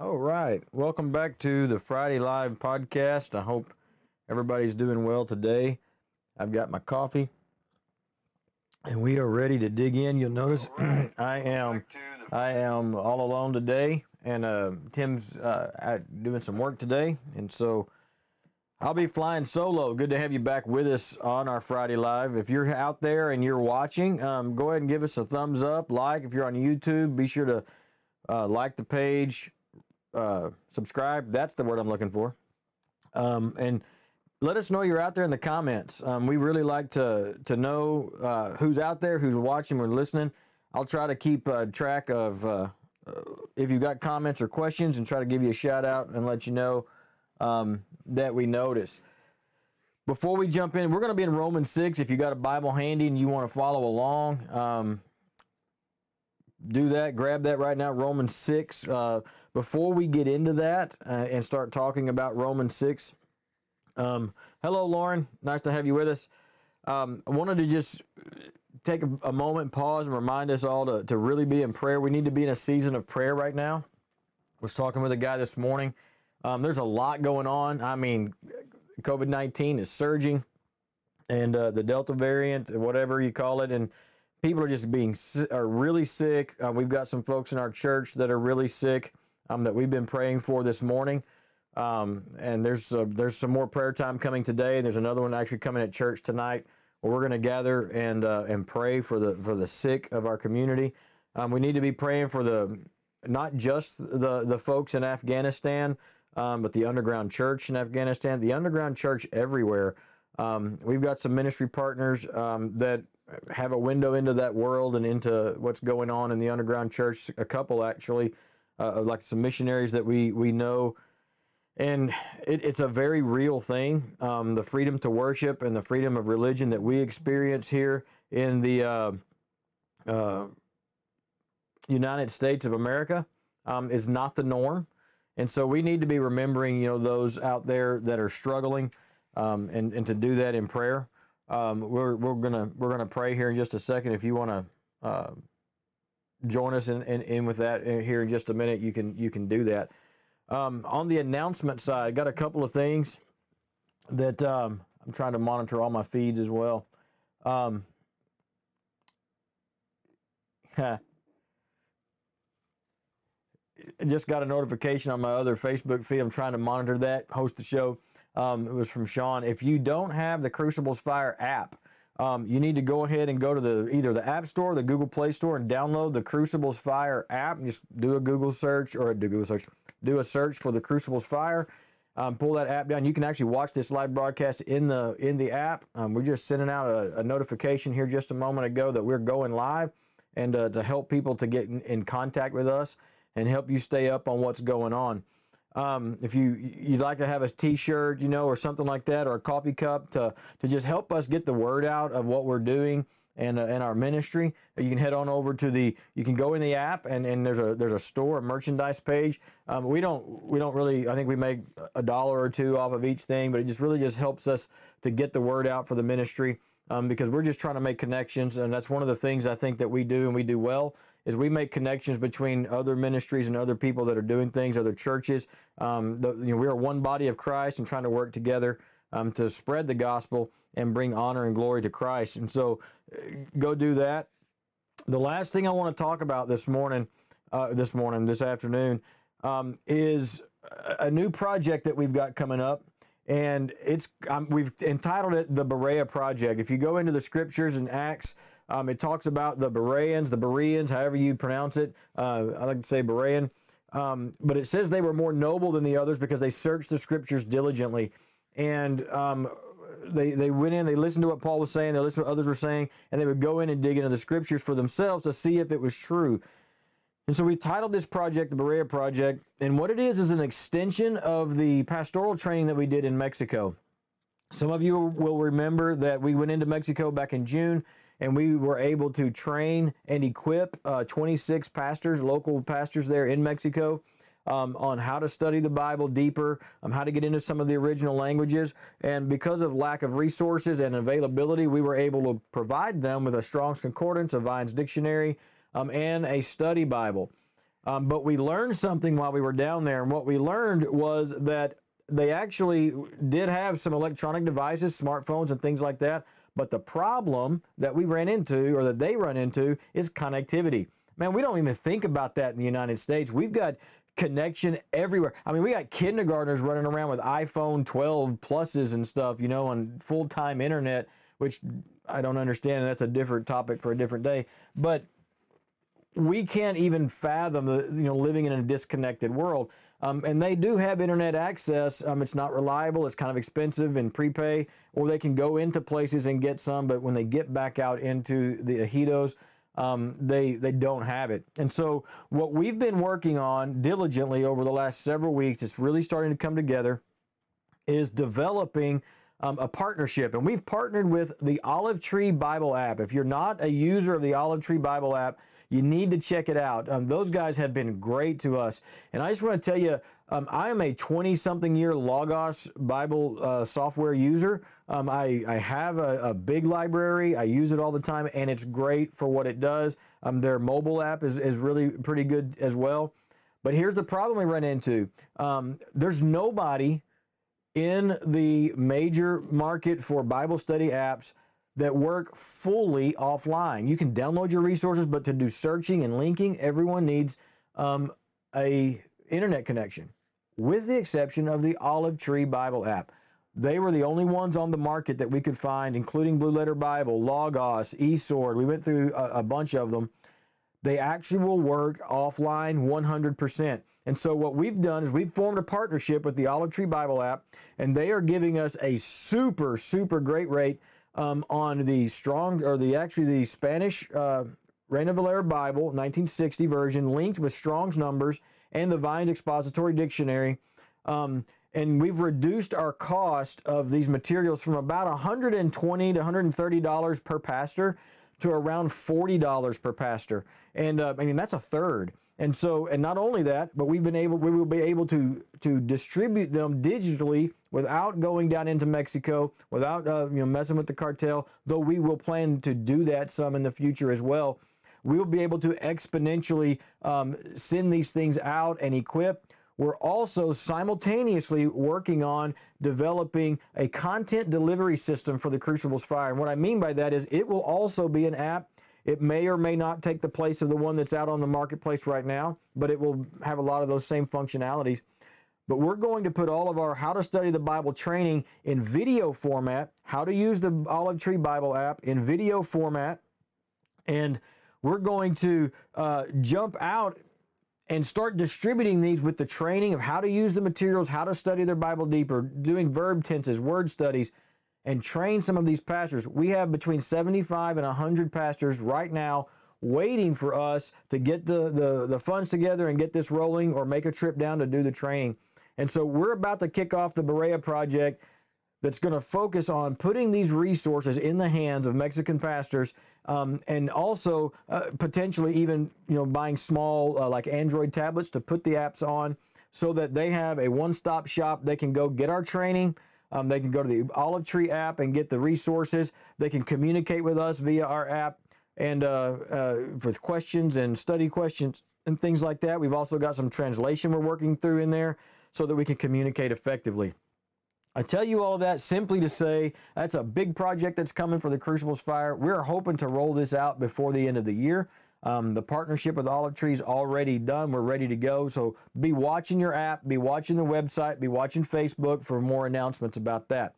All right. Welcome back to the Friday Live podcast. I hope everybody's doing well today. I've got my coffee and we are ready to dig in. You'll notice Alright. I am Back to the I am all alone today and uh, Tim's uh, doing some work today and so I'll be flying solo. Good to have you back with us on our Friday Live. If you're out there and you're watching, um, go ahead and give us a thumbs up, like. If you're on YouTube, be sure to uh, like the page, uh, subscribe. That's the word I'm looking for. Um, and let us know you're out there in the comments. Um, we really like to to know uh, who's out there, who's watching or listening. I'll try to keep uh, track of uh, if you've got comments or questions, and try to give you a shout out and let you know um, that we notice. Before we jump in, we're going to be in Romans 6. If you got a Bible handy and you want to follow along, um, do that. Grab that right now, Romans 6. Uh, before we get into that uh, and start talking about Romans 6, um, hello, Lauren. Nice to have you with us. Um, I wanted to just take a, a moment, pause, and remind us all to, to really be in prayer. We need to be in a season of prayer right now. was talking with a guy this morning. Um, there's a lot going on. I mean, COVID 19 is surging, and uh, the Delta variant, whatever you call it, and people are just being are really sick. Uh, we've got some folks in our church that are really sick um, that we've been praying for this morning. Um, and there's uh, there's some more prayer time coming today. And There's another one actually coming at church tonight where we're going to gather and uh, and pray for the for the sick of our community. Um, we need to be praying for the not just the the folks in Afghanistan, um, but the underground church in Afghanistan, the underground church everywhere. Um, we've got some ministry partners um, that have a window into that world and into what's going on in the underground church. A couple actually, uh, like some missionaries that we we know and it, it's a very real thing. Um, the freedom to worship and the freedom of religion that we experience here in the uh, uh, United States of America um, is not the norm, and so we need to be remembering, you know, those out there that are struggling, um, and and to do that in prayer. Um, we're we're gonna we're gonna pray here in just a second. If you want to uh, join us in, in in with that uh, here in just a minute, you can you can do that. Um, on the announcement side, got a couple of things that um, I'm trying to monitor all my feeds as well. Um, I just got a notification on my other Facebook feed. I'm trying to monitor that, host the show. Um, it was from Sean. If you don't have the Crucibles Fire app, um, you need to go ahead and go to the either the App Store, or the Google Play Store, and download the Crucibles Fire app. Just do a Google search or do a Google search, do a search for the Crucibles Fire. Um, pull that app down. You can actually watch this live broadcast in the in the app. Um, we're just sending out a, a notification here just a moment ago that we're going live, and uh, to help people to get in, in contact with us and help you stay up on what's going on. Um, if you you'd like to have a T-shirt, you know, or something like that, or a coffee cup to to just help us get the word out of what we're doing and uh, and our ministry, you can head on over to the. You can go in the app and, and there's a there's a store, a merchandise page. Um, we don't we don't really. I think we make a dollar or two off of each thing, but it just really just helps us to get the word out for the ministry. Um, because we're just trying to make connections, and that's one of the things I think that we do and we do well is we make connections between other ministries and other people that are doing things, other churches. Um, the, you know, we are one body of Christ and trying to work together um, to spread the gospel and bring honor and glory to Christ. And so, uh, go do that. The last thing I want to talk about this morning, uh, this morning, this afternoon, um, is a new project that we've got coming up. And it's um, we've entitled it the Berea Project. If you go into the scriptures in Acts, um, it talks about the Bereans, the Bereans, however you pronounce it. Uh, I like to say Berean. Um, but it says they were more noble than the others because they searched the scriptures diligently. And um, they, they went in, they listened to what Paul was saying, they listened to what others were saying, and they would go in and dig into the scriptures for themselves to see if it was true. And so we titled this project the Berea Project. And what it is is an extension of the pastoral training that we did in Mexico. Some of you will remember that we went into Mexico back in June and we were able to train and equip uh, 26 pastors, local pastors there in Mexico. Um, on how to study the Bible deeper, um, how to get into some of the original languages. And because of lack of resources and availability, we were able to provide them with a Strong's Concordance, a Vine's Dictionary, um, and a study Bible. Um, but we learned something while we were down there, and what we learned was that they actually did have some electronic devices, smartphones, and things like that. But the problem that we ran into, or that they run into, is connectivity. Man, we don't even think about that in the United States. We've got connection everywhere. I mean, we got kindergartners running around with iPhone 12 pluses and stuff, you know, on full time internet, which I don't understand. That's a different topic for a different day. But we can't even fathom the, you know living in a disconnected world. Um, and they do have internet access. Um, it's not reliable. It's kind of expensive and prepay, or they can go into places and get some. But when they get back out into the ejidos, um, they they don't have it. And so what we've been working on diligently over the last several weeks, it's really starting to come together, is developing um, a partnership. And we've partnered with the Olive Tree Bible app. If you're not a user of the Olive Tree Bible app, you need to check it out. Um, those guys have been great to us. And I just want to tell you, um, I am a 20 something year Logos Bible uh, software user. Um, I, I, have a, a, big library, I use it all the time, and it's great for what it does. Um, their mobile app is, is really pretty good as well. But here's the problem we run into um, there's nobody in the major market for Bible study apps that work fully offline. You can download your resources, but to do searching and linking, everyone needs um, a internet connection, with the exception of the Olive Tree Bible app. They were the only ones on the market that we could find, including Blue Letter Bible, Logos, eSword. We went through a, a bunch of them. They actually will work offline 100%. And so what we've done is we've formed a partnership with the Olive Tree Bible app, and they are giving us a super, super great rate um, on the strong or the actually the Spanish uh, Reina Valera Bible 1960 version linked with Strong's numbers and the Vines Expository Dictionary. Um, and we've reduced our cost of these materials from about 120 to 130 dollars per pastor to around 40 dollars per pastor and uh, i mean that's a third and so, and not only that, but we've been able, we will be able to to distribute them digitally without going down into Mexico, without uh, you know messing with the cartel. Though we will plan to do that some in the future as well. We'll be able to exponentially um, send these things out and equip. We're also simultaneously working on developing a content delivery system for the Crucibles Fire. And what I mean by that is it will also be an app it may or may not take the place of the one that's out on the marketplace right now, but it will have a lot of those same functionalities. But we're going to put all of our how to study the Bible training in video format, how to use the Olive Tree Bible app in video format, and we're going to uh, jump out and start distributing these with the training of how to use the materials, how to study their Bible deeper, doing verb tenses, word studies, and train some of these pastors. We have between 75 and 100 pastors right now waiting for us to get the, the, the funds together and get this rolling or make a trip down to do the training. And so we're about to kick off the Berea project that's going to focus on putting these resources in the hands of Mexican pastors um, and also uh, potentially even you know buying small uh, like Android tablets to put the apps on so that they have a one-stop shop. They can go get our training, um, they can go to the Olive Tree app and get the resources. They can communicate with us via our app and uh, uh, with questions and study questions and things like that. We've also got some translation we're working through in there so that we can communicate effectively. I tell you all that simply to say that's a big project that's coming for the Crucibles Fire. We're hoping to roll this out before the end of the year. Um, the partnership with Olive Tree is already done. We're ready to go. So be watching your app, be watching the website, be watching Facebook for more announcements about that.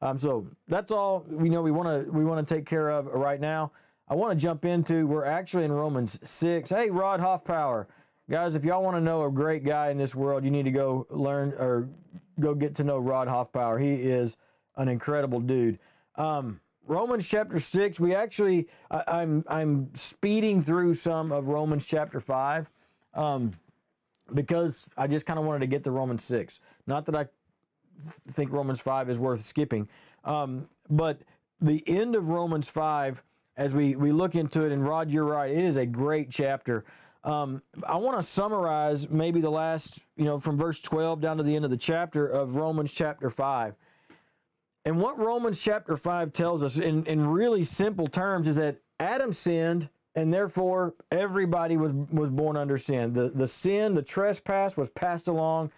Um, so that's all we know. We want to we want to take care of right now. I want to jump into. We're actually in Romans six. Hey, Rod Hoffpower, guys, if y'all want to know a great guy in this world, you need to go learn or go get to know Rod Hoffpower. He is an incredible dude. Um, Romans chapter 6, we actually, I, am I'm, I'm speeding through some of Romans chapter 5 um, because I just kind of wanted to get to Romans 6. Not that I think Romans 5 is worth skipping, um, but the end of Romans 5, as we, we look into it, and Rod, you're right, it is a great chapter. Um, I want to summarize maybe the last, you know, from verse 12 down to the end of the chapter of Romans chapter 5. And what Romans chapter 5 tells us in, in really simple terms is that Adam sinned and therefore everybody was was born under sin. The the sin, the trespass was passed along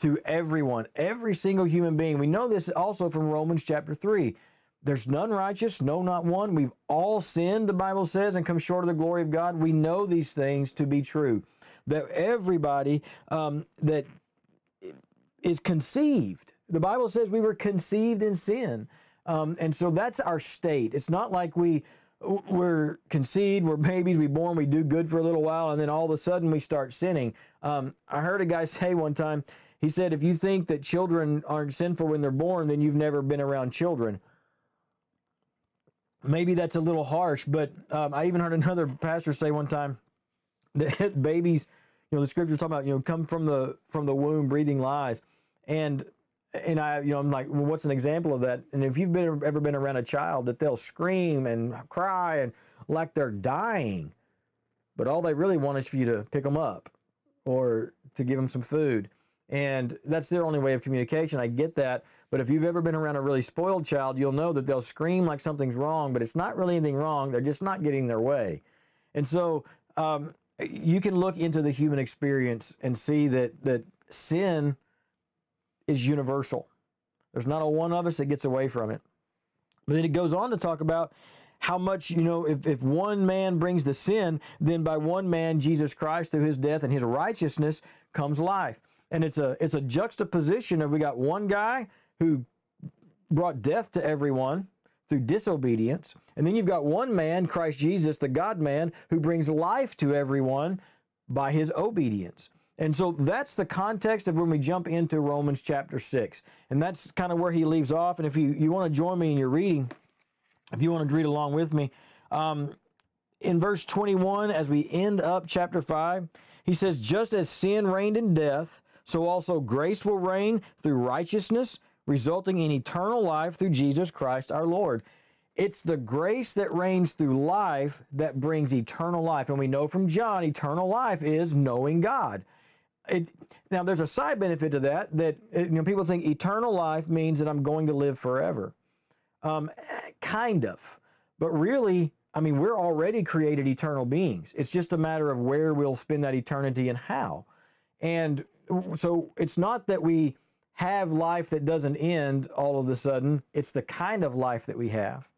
to everyone, every single human being. We know this also from Romans chapter 3. There's none righteous, no, not one. We've all sinned, the Bible says, and come short of the glory of God. We know these things to be true. That everybody um, that is conceived, the Bible says we were conceived in sin. Um, and so that's our state. It's not like we we're conceived, we're babies, we born, we do good for a little while, and then all of a sudden we start sinning. Um, I heard a guy say one time, he said, if you think that children aren't sinful when they're born, then you've never been around children. Maybe that's a little harsh, but um, I even heard another pastor say one time that babies, you know, the scriptures talk about, you know, come from the from the womb breathing lies, and and I, you know, I'm like, well, what's an example of that? And if you've been ever been around a child that they'll scream and cry and like they're dying, but all they really want is for you to pick them up or to give them some food. And that's their only way of communication. I get that. But if you've ever been around a really spoiled child, you'll know that they'll scream like something's wrong, but it's not really anything wrong. They're just not getting their way. And so um, you can look into the human experience and see that that sin is universal. There's not a one of us that gets away from it. But then it goes on to talk about how much, you know, if, if one man brings the sin, then by one man, Jesus Christ, through his death and his righteousness, comes life. And it's a it's a juxtaposition of we got one guy who brought death to everyone through disobedience, and then you've got one man, Christ Jesus, the God man, who brings life to everyone by his obedience. And so that's the context of when we jump into Romans chapter 6. And that's kind of where he leaves off. And if you, you want to join me in your reading, if you want to read along with me, um, in verse 21, as we end up chapter 5, he says, Just as sin reigned in death, so also grace will reign through righteousness, resulting in eternal life through Jesus Christ our Lord. It's the grace that reigns through life that brings eternal life. And we know from John, eternal life is knowing God it, now there's a side benefit to that that you know people think eternal life means that I'm going to live forever. Um, kind of, but really, I mean, we're already created eternal beings. It's just a matter of where we'll spend that eternity and how. And so it's not that we have life that doesn't end all of a sudden. It's the kind of life that we have,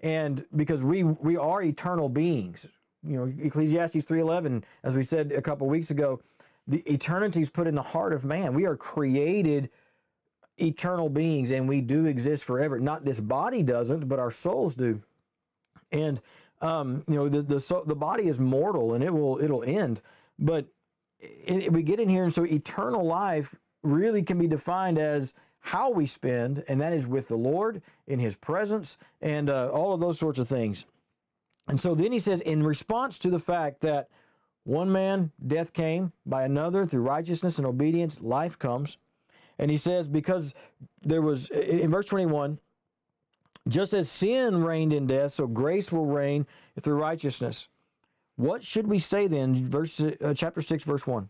and because we we are eternal beings. You know, Ecclesiastes 3:11, as we said a couple weeks ago the eternity is put in the heart of man. We are created eternal beings and we do exist forever. Not this body doesn't, but our souls do. And um, you know the the so, the body is mortal and it will it'll end. But it, we get in here and so eternal life really can be defined as how we spend, and that is with the Lord in His presence and uh, all of those sorts of things. And so then he says, in response to the fact that one man, death came. By another, through righteousness and obedience, life comes. And he says, because there was, in verse 21, just as sin reigned in death, so grace will reign through righteousness. What should we say then? Verse, uh, chapter 6, verse 1.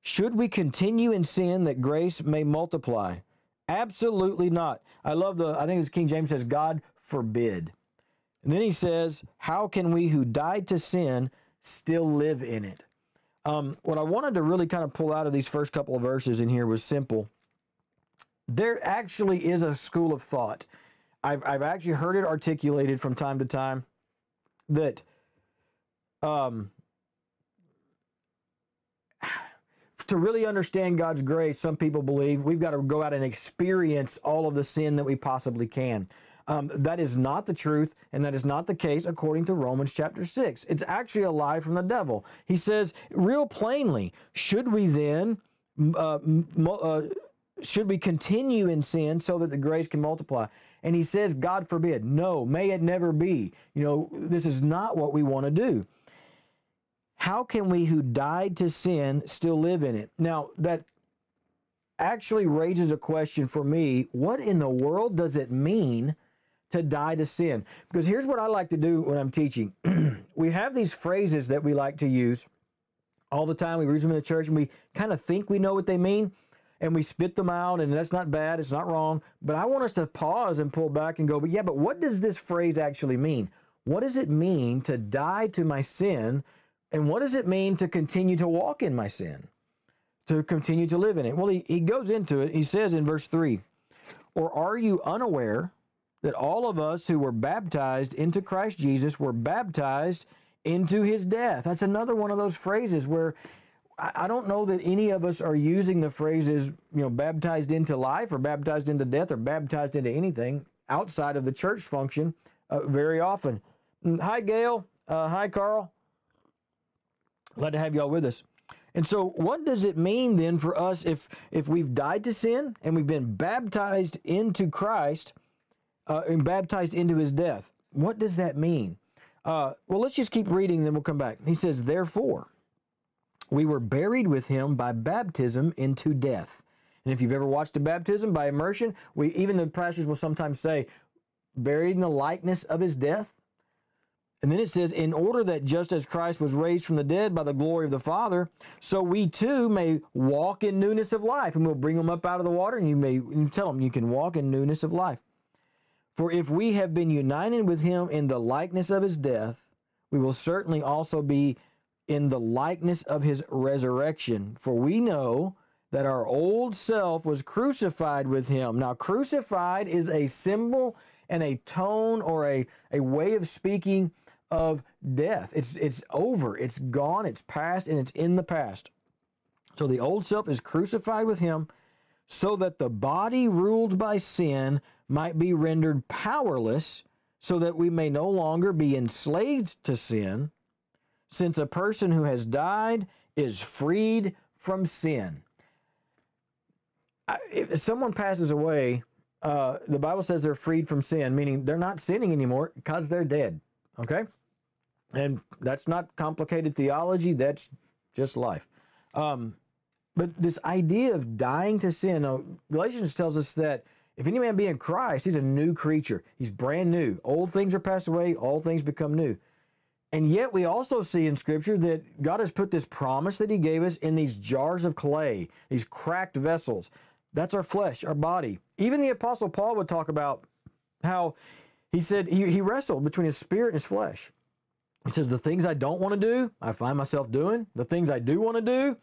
Should we continue in sin that grace may multiply? Absolutely not. I love the, I think it's King James says, God forbid. And then he says, How can we who died to sin still live in it. Um, what I wanted to really kind of pull out of these first couple of verses in here was simple. There actually is a school of thought. I've, I've actually heard it articulated from time to time that um, to really understand God's grace, some people believe we've got to go out and experience all of the sin that we possibly can. Um, that is not the truth, and that is not the case according to Romans chapter 6. It's actually a lie from the devil. He says, real plainly, should we then, uh, uh, should we continue in sin so that the grace can multiply? And he says, God forbid, no, may it never be. You know, this is not what we want to do. How can we who died to sin still live in it? Now, that actually raises a question for me what in the world does it mean to die to sin. Because here's what I like to do when I'm teaching we have these phrases that we like to use all the time. We use them in the church and we kind of think we know what they mean and we spit them out, and that's not bad, it's not wrong. But I want us to pause and pull back and go, but yeah, but what does this phrase actually mean? what does it mean to die to my sin? And what does it mean to continue to walk in my sin? To continue to live in it? Well, he, he goes into it. He says in verse 3 Or are you unaware that all of us who were baptized into Christ Jesus were baptized into his death? That's another one of those phrases where I don't know that any of us are using the phrases, you know, baptized into life or baptized into death or baptized into anything outside of the church function uh, very often. Mm, hi, Gail. Uh, hi, Carl. Glad to have y'all with us. And so, what does it mean then for us if if we've died to sin and we've been baptized into Christ uh, and baptized into His death? What does that mean? Uh, well, let's just keep reading, then we'll come back. He says, "Therefore." we were buried with him by baptism into death. And if you've ever watched a baptism by immersion, we even the pastors will sometimes say, buried in the likeness of his death. And then it says, in order that just as Christ was raised from the dead by the glory of the Father, so we too may walk in newness of life. And we'll bring them up out of the water, and you may you tell them you can walk in newness of life. For if we have been united with him in the likeness of his death, we will certainly also be in the likeness of his resurrection. For we know that our old self was crucified with him. Now, crucified is a symbol and a tone or a, a way of speaking of death. It's, it's over, it's gone, it's past, and it's in the past. So the old self is crucified with him so that the body ruled by sin might be rendered powerless, so that we may no longer be enslaved to sin since a person who has died is freed from sin. If someone passes away, uh, the Bible says they're freed from sin, meaning they're not sinning anymore because they're dead. Okay? And that's not complicated theology, that's just life. Um, but this idea of dying to sin, now, Galatians tells us that if any man be in Christ, he's a new creature. He's brand new. Old things are passed away, all things become new. And yet, we also see in Scripture that God has put this promise that He gave us in these jars of clay, these cracked vessels. That's our flesh, our body. Even the Apostle Paul would talk about how he said he, he wrestled between his spirit and his flesh. He says, The things I don't want to do, I find myself doing. The things I do want to do,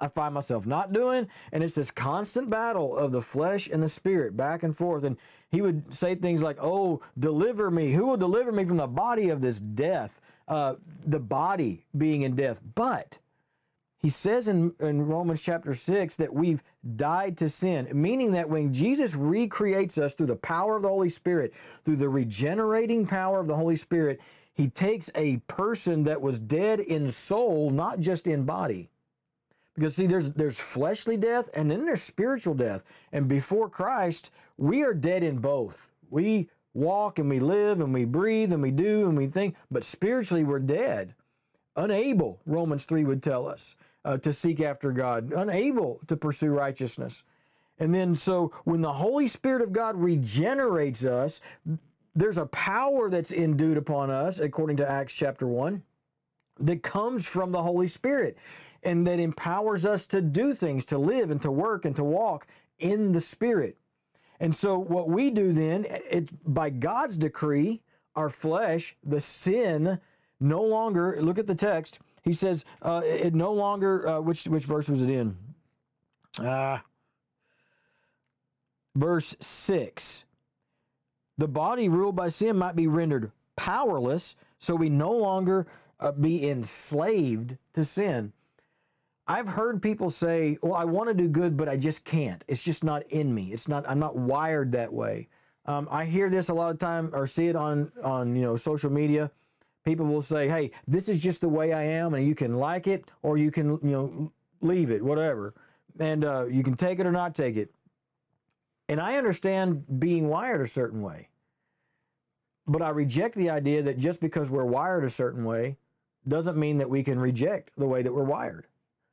I find myself not doing. And it's this constant battle of the flesh and the spirit back and forth. And he would say things like, Oh, deliver me. Who will deliver me from the body of this death? uh, the body being in death. But he says in, in Romans chapter 6 that we've died to sin, meaning that when Jesus recreates us through the power of the Holy Spirit, through the regenerating power of the Holy Spirit, he takes a person that was dead in soul, not just in body. Because see, there's there's fleshly death and then there's spiritual death. And before Christ, we are dead in both. We walk and we live and we breathe and we do and we think, but spiritually we're dead. Unable, Romans 3 would tell us, uh, to seek after God, unable to pursue righteousness. And then, so when the Holy Spirit of God regenerates us, there's a power that's endued upon us, according to Acts chapter 1, that comes from the Holy Spirit and that empowers us to do things, to live and to work and to walk in the Spirit. And so what we do then, it's by God's decree, our flesh, the sin, no longer. Look at the text. He says uh, it no longer. Uh, which which verse was it in? Uh, verse six. The body ruled by sin might be rendered powerless, so we no longer uh, be enslaved to sin. I've heard people say, "Well, I want to do good, but I just can't. It's just not in me. It's not. I'm not wired that way." Um, I hear this a lot of time, or see it on on you know social media. People will say, "Hey, this is just the way I am, and you can like it, or you can you know leave it, whatever, and uh, you can take it or not take it." And I understand being wired a certain way, but I reject the idea that just because we're wired a certain way doesn't mean that we can reject the way that we're wired.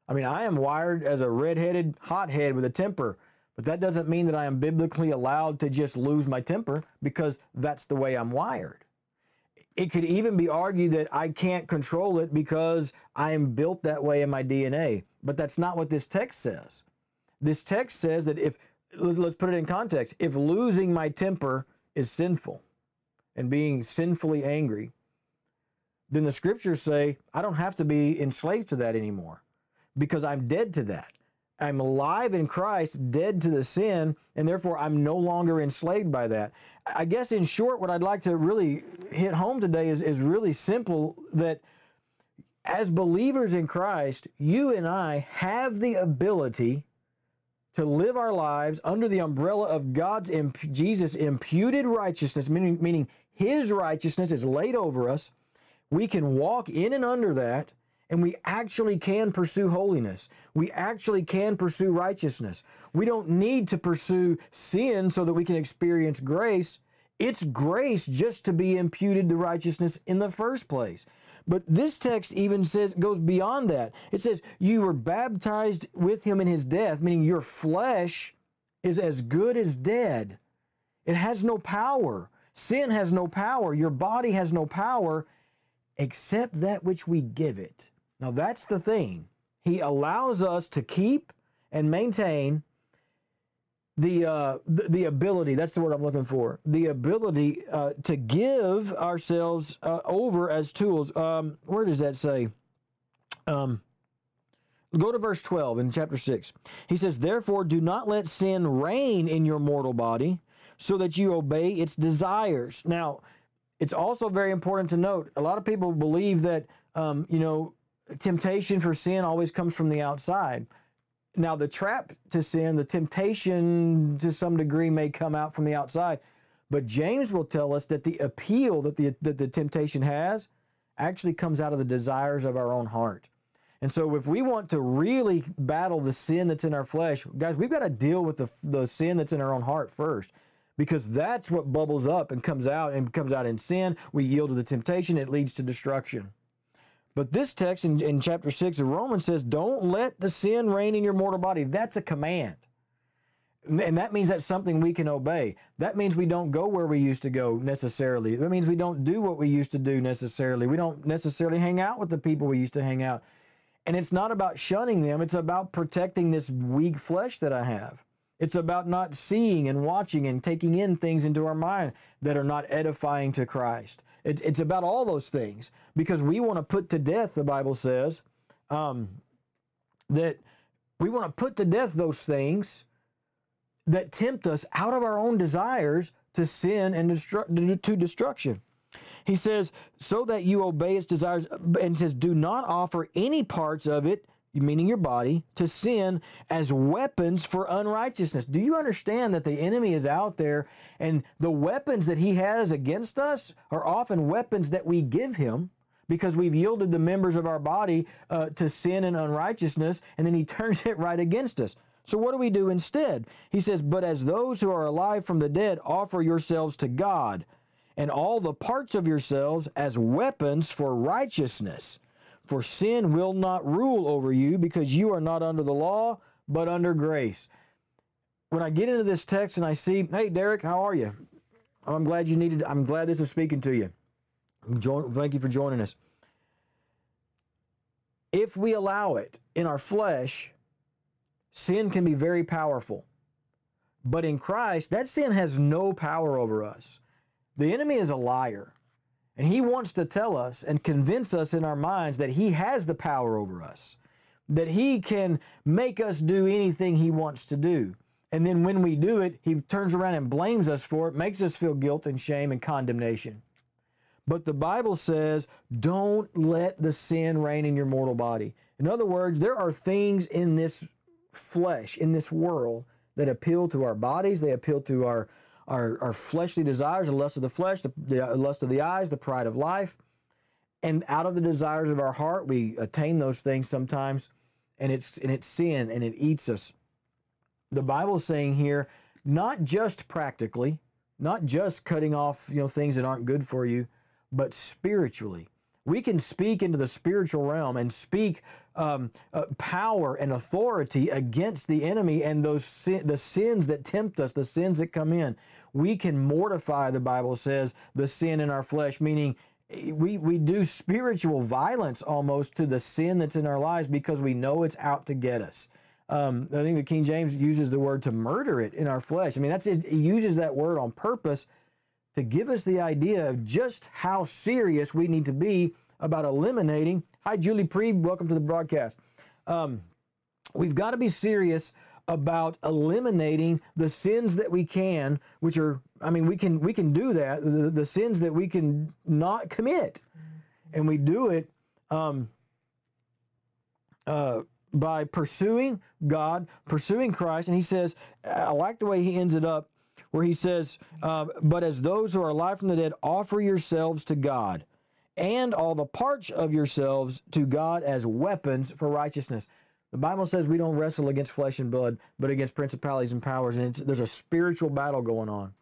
I mean, I am wired as a redheaded hothead with a temper, but that doesn't mean that I am biblically allowed to just lose my temper because that's the way I'm wired. It could even be argued that I can't control it because I am built that way in my DNA, but that's not what this text says. This text says that if, let's put it in context, if losing my temper is sinful and being sinfully angry, then the scriptures say I don't have to be enslaved to that anymore because I'm dead to that. I'm alive in Christ, dead to the sin, and therefore I'm no longer enslaved by that. I guess in short, what I'd like to really hit home today is, is really simple that as believers in Christ, you and I have the ability to live our lives under the umbrella of God's imp- Jesus imputed righteousness, meaning, meaning his righteousness is laid over us. We can walk in and under that and we actually can pursue holiness. We actually can pursue righteousness. We don't need to pursue sin so that we can experience grace. It's grace just to be imputed the righteousness in the first place. But this text even says goes beyond that. It says you were baptized with him in his death, meaning your flesh is as good as dead. It has no power. Sin has no power. Your body has no power except that which we give it. Now that's the thing. He allows us to keep and maintain the, uh, the, the ability. That's the word I'm looking for. The ability uh, to give ourselves uh, over as tools. Um, where does that say? Um, go to verse 12 in chapter 6. He says, Therefore, do not let sin reign in your mortal body, so that you obey its desires. Now, it's also very important to note a lot of people believe that, um, you know, temptation for sin always comes from the outside. Now, the trap to sin, the temptation to some degree may come out from the outside, but James will tell us that the appeal that the, that the temptation has actually comes out of the desires of our own heart. And so, if we want to really battle the sin that's in our flesh, guys, we've got to deal with the, the sin that's in our own heart first because that's what bubbles up and comes out and comes out in sin. We yield to the temptation, it leads to destruction. But this text in, in chapter 6 of Romans says, Don't let the sin reign in your mortal body. That's a command. And that means that's something we can obey. That means we don't go where we used to go necessarily. That means we don't do what we used to do necessarily. We don't necessarily hang out with the people we used to hang out. And it's not about shunning them, it's about protecting this weak flesh that I have. It's about not seeing and watching and taking in things into our mind that are not edifying to Christ. It, it's about all those things because we want to put to death, the Bible says, um, that we want to put to death those things that tempt us out of our own desires to sin and destru- to destruction. He says, so that you obey its desires, and says, do not offer any parts of it meaning your body, to sin as weapons for unrighteousness. Do you understand that the enemy is out there and the weapons that he has against us are often weapons that we give him? Because we've yielded the members of our body uh, to sin and unrighteousness, and then he turns it right against us. So, what do we do instead? He says, But as those who are alive from the dead, offer yourselves to God, and all the parts of yourselves as weapons for righteousness. For sin will not rule over you because you are not under the law, but under grace. When I get into this text and I see, hey, Derek, how are you? I'm glad you needed, I'm glad this is speaking to you. Join, Thank you for joining us. If we allow it in our flesh, sin can be very powerful. But in Christ, that sin has no power over us. The enemy is a liar. And he wants to tell us and convince us in our minds that he has the power over us, that he can make us do anything he wants to do. And then when we do it, he turns around and blames us for it, makes us feel guilt and shame and condemnation. But the Bible says, don't let the sin reign in your mortal body. In other words, there are things in this flesh, in this world, that appeal to our bodies, they appeal to our our, our fleshly desires, the lust of the flesh, the, the uh, lust of the eyes, the pride of life. And out of the desires of our heart, we attain those things sometimes, and it's and it's sin and it eats us. The Bible is saying here, not just practically, not just cutting off you know things that aren't good for you, but spiritually. We can speak into the spiritual realm and speak um, uh, power and authority against the enemy and those sin, the sins that tempt us, the sins that come in. We can mortify, the Bible says, the sin in our flesh, meaning eh, we, we do spiritual violence almost to the sin that's in our lives because we know it's out to get us. Um, I think the King James uses the word to murder it in our flesh. I mean, that's it, he uses that word on purpose to give us the idea of just how serious we need to be about eliminating. Hi, Julie Preeb. Welcome to the broadcast. Um, we've got to be serious about eliminating the sins that we can, which are, I mean, we can we can do that. The, the sins that we can not commit, and we do it um, uh, by pursuing God, pursuing Christ. And he says, I like the way he ends it up, where he says, uh, "But as those who are alive from the dead, offer yourselves to God." And all the parts of yourselves to God as weapons for righteousness. The Bible says we don't wrestle against flesh and blood, but against principalities and powers, and there's a spiritual battle going on.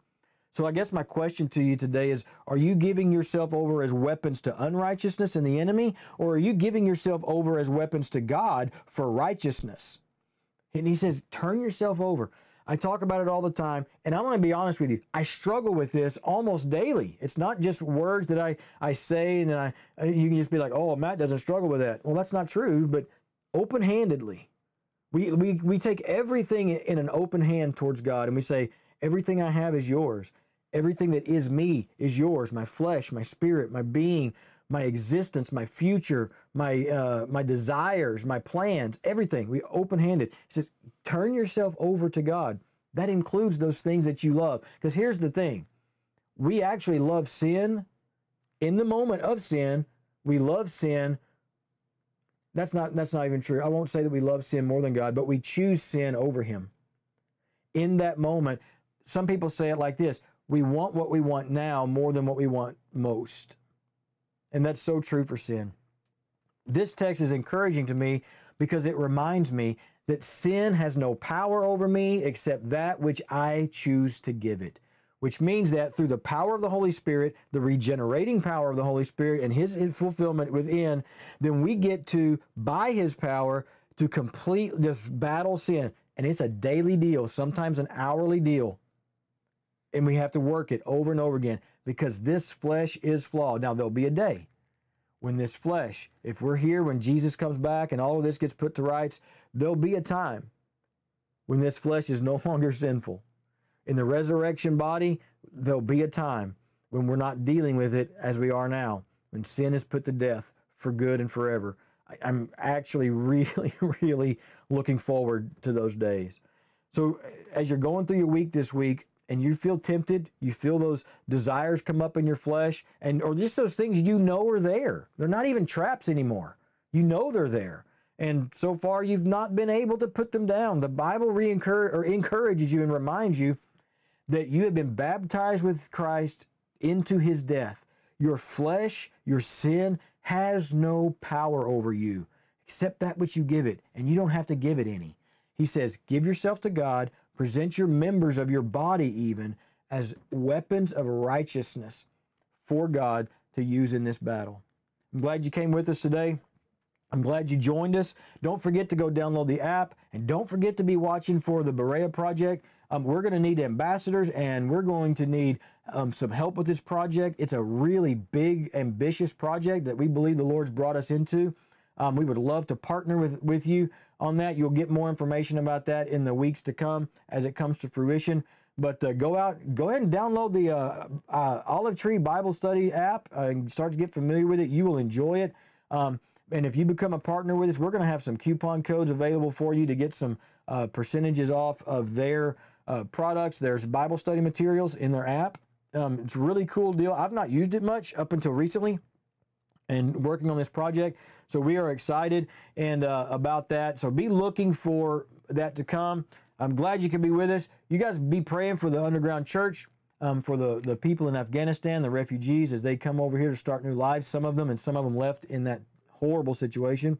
So I guess my question to you today is are you giving yourself over as weapons to unrighteousness and the enemy, or are you giving yourself over as weapons to God for righteousness? And he says, turn yourself over. I talk about it all the time, and I'm going to be honest with you. I struggle with this almost daily. It's not just words that I, I say, and then I uh, you can just be like, oh, Matt doesn't struggle with that. Well, that's not true, but open handedly. We, we, we take everything in an open hand towards God and we say, Everything I have is yours. Everything that is me is yours. My flesh, my spirit, my being, my existence, my future, my, uh, my desires, my plans, everything. We open handed. He says, Turn yourself over to God. That includes those things that you love. Because here's the thing we actually love sin in the moment of sin. We love sin that's not that's not even true. I won't say that we love sin more than God, but we choose sin over him. In that moment, some people say it like this, we want what we want now more than what we want most. And that's so true for sin. This text is encouraging to me because it reminds me that sin has no power over me except that which I choose to give it which means that through the power of the Holy Spirit, the regenerating power of the Holy Spirit, and His fulfillment within, then we get to, by His power, to complete this battle sin. And it's a daily deal, sometimes an hourly deal. And we have to work it over and over again because this flesh is flawed. Now, there'll be a day when this flesh, if we're here when Jesus comes back and all of this gets put to rights, there'll be a time when this flesh is no longer sinful in the resurrection body, there'll be a time when we're not dealing with it as we are now, when sin is put to death for good and forever. I'm actually really, really looking forward to those days. So, as you're going through your week this week and you feel tempted, you feel those desires come up in your flesh, and or just those things you know are there. They're not even traps anymore. You know they're there. And so far, you've not been able to put them down. The Bible re or encourages you and reminds you that you have been baptized with Christ into his death. Your flesh, your sin has no power over you except that which you give it, and you don't have to give it any. He says, Give yourself to God, present your members of your body even as weapons of righteousness for God to use in this battle. I'm glad you came with us today. I'm glad you joined us. Don't forget to go download the app and don't forget to be watching for the Berea Project. Um, we're going to need ambassadors and we're going to need um, some help with this project. It's a really big, ambitious project that we believe the Lord's brought us into. Um, we would love to partner with, with you on that. You'll get more information about that in the weeks to come as it comes to fruition. But uh, go out, go ahead and download the uh, uh, Olive Tree Bible Study app uh, and start to get familiar with it. You will enjoy it. Um, and if you become a partner with us, we're going to have some coupon codes available for you to get some uh, percentages off of their uh, products. There's Bible study materials in their app. Um, it's a really cool deal. I've not used it much up until recently and working on this project. So we are excited and uh, about that. So be looking for that to come. I'm glad you can be with us. You guys be praying for the underground church, um, for the, the people in Afghanistan, the refugees, as they come over here to start new lives. Some of them and some of them left in that horrible situation.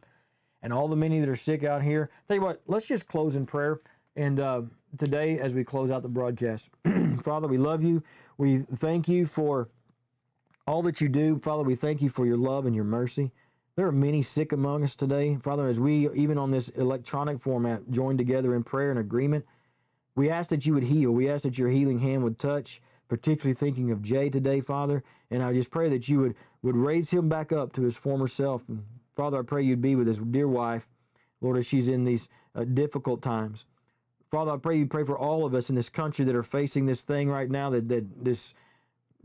And all the many that are sick out here. Tell you what, let's just close in prayer. And uh, today, as we close out the broadcast, Father, we love you. We thank you for all that you do. Father, we thank you for your love and your mercy. There are many sick among us today. Father, as we, even on this electronic format, join together in prayer and agreement, we ask that you would heal. We ask that your healing hand would touch, particularly thinking of Jay today, Father. And I just pray that you would, would raise him back up to his former self. And Father, I pray you'd be with his dear wife, Lord, as she's in these uh, difficult times. Father, I pray you pray for all of us in this country that are facing this thing right now, that, that this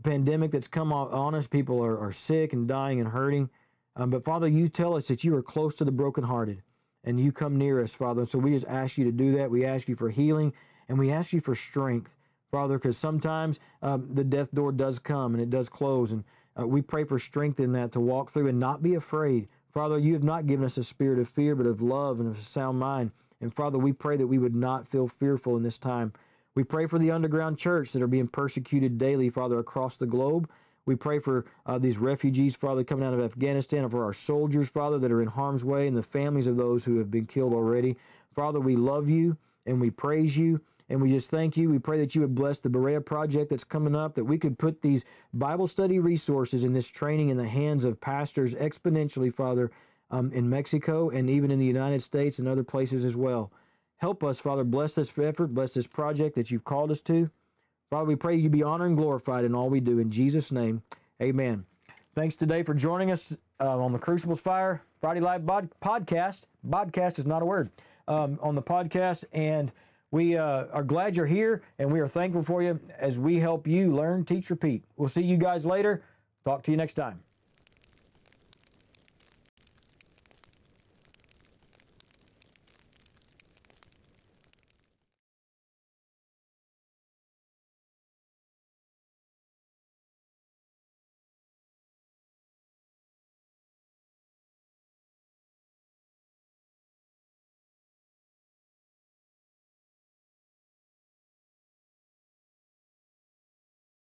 pandemic that's come on us, people are, are sick and dying and hurting. Um, but Father, you tell us that you are close to the brokenhearted and you come near us, Father. And so we just ask you to do that. We ask you for healing and we ask you for strength, Father, because sometimes um, the death door does come and it does close. And uh, we pray for strength in that to walk through and not be afraid. Father, you have not given us a spirit of fear, but of love and of a sound mind. And Father, we pray that we would not feel fearful in this time. We pray for the underground church that are being persecuted daily, Father, across the globe. We pray for uh, these refugees, Father, coming out of Afghanistan, and for our soldiers, Father, that are in harm's way, and the families of those who have been killed already. Father, we love you and we praise you. And we just thank you. We pray that you would bless the Berea project that's coming up, that we could put these Bible study resources and this training in the hands of pastors exponentially, Father, um, in Mexico and even in the United States and other places as well. Help us, Father. Bless this effort, bless this project that you've called us to. Father, we pray you be honored and glorified in all we do. In Jesus' name, amen. Thanks today for joining us uh, on the Crucibles Fire Friday Live bod- podcast. Podcast is not a word um, on the podcast. And we uh, are glad you're here and we are thankful for you as we help you learn, teach, repeat. We'll see you guys later. Talk to you next time.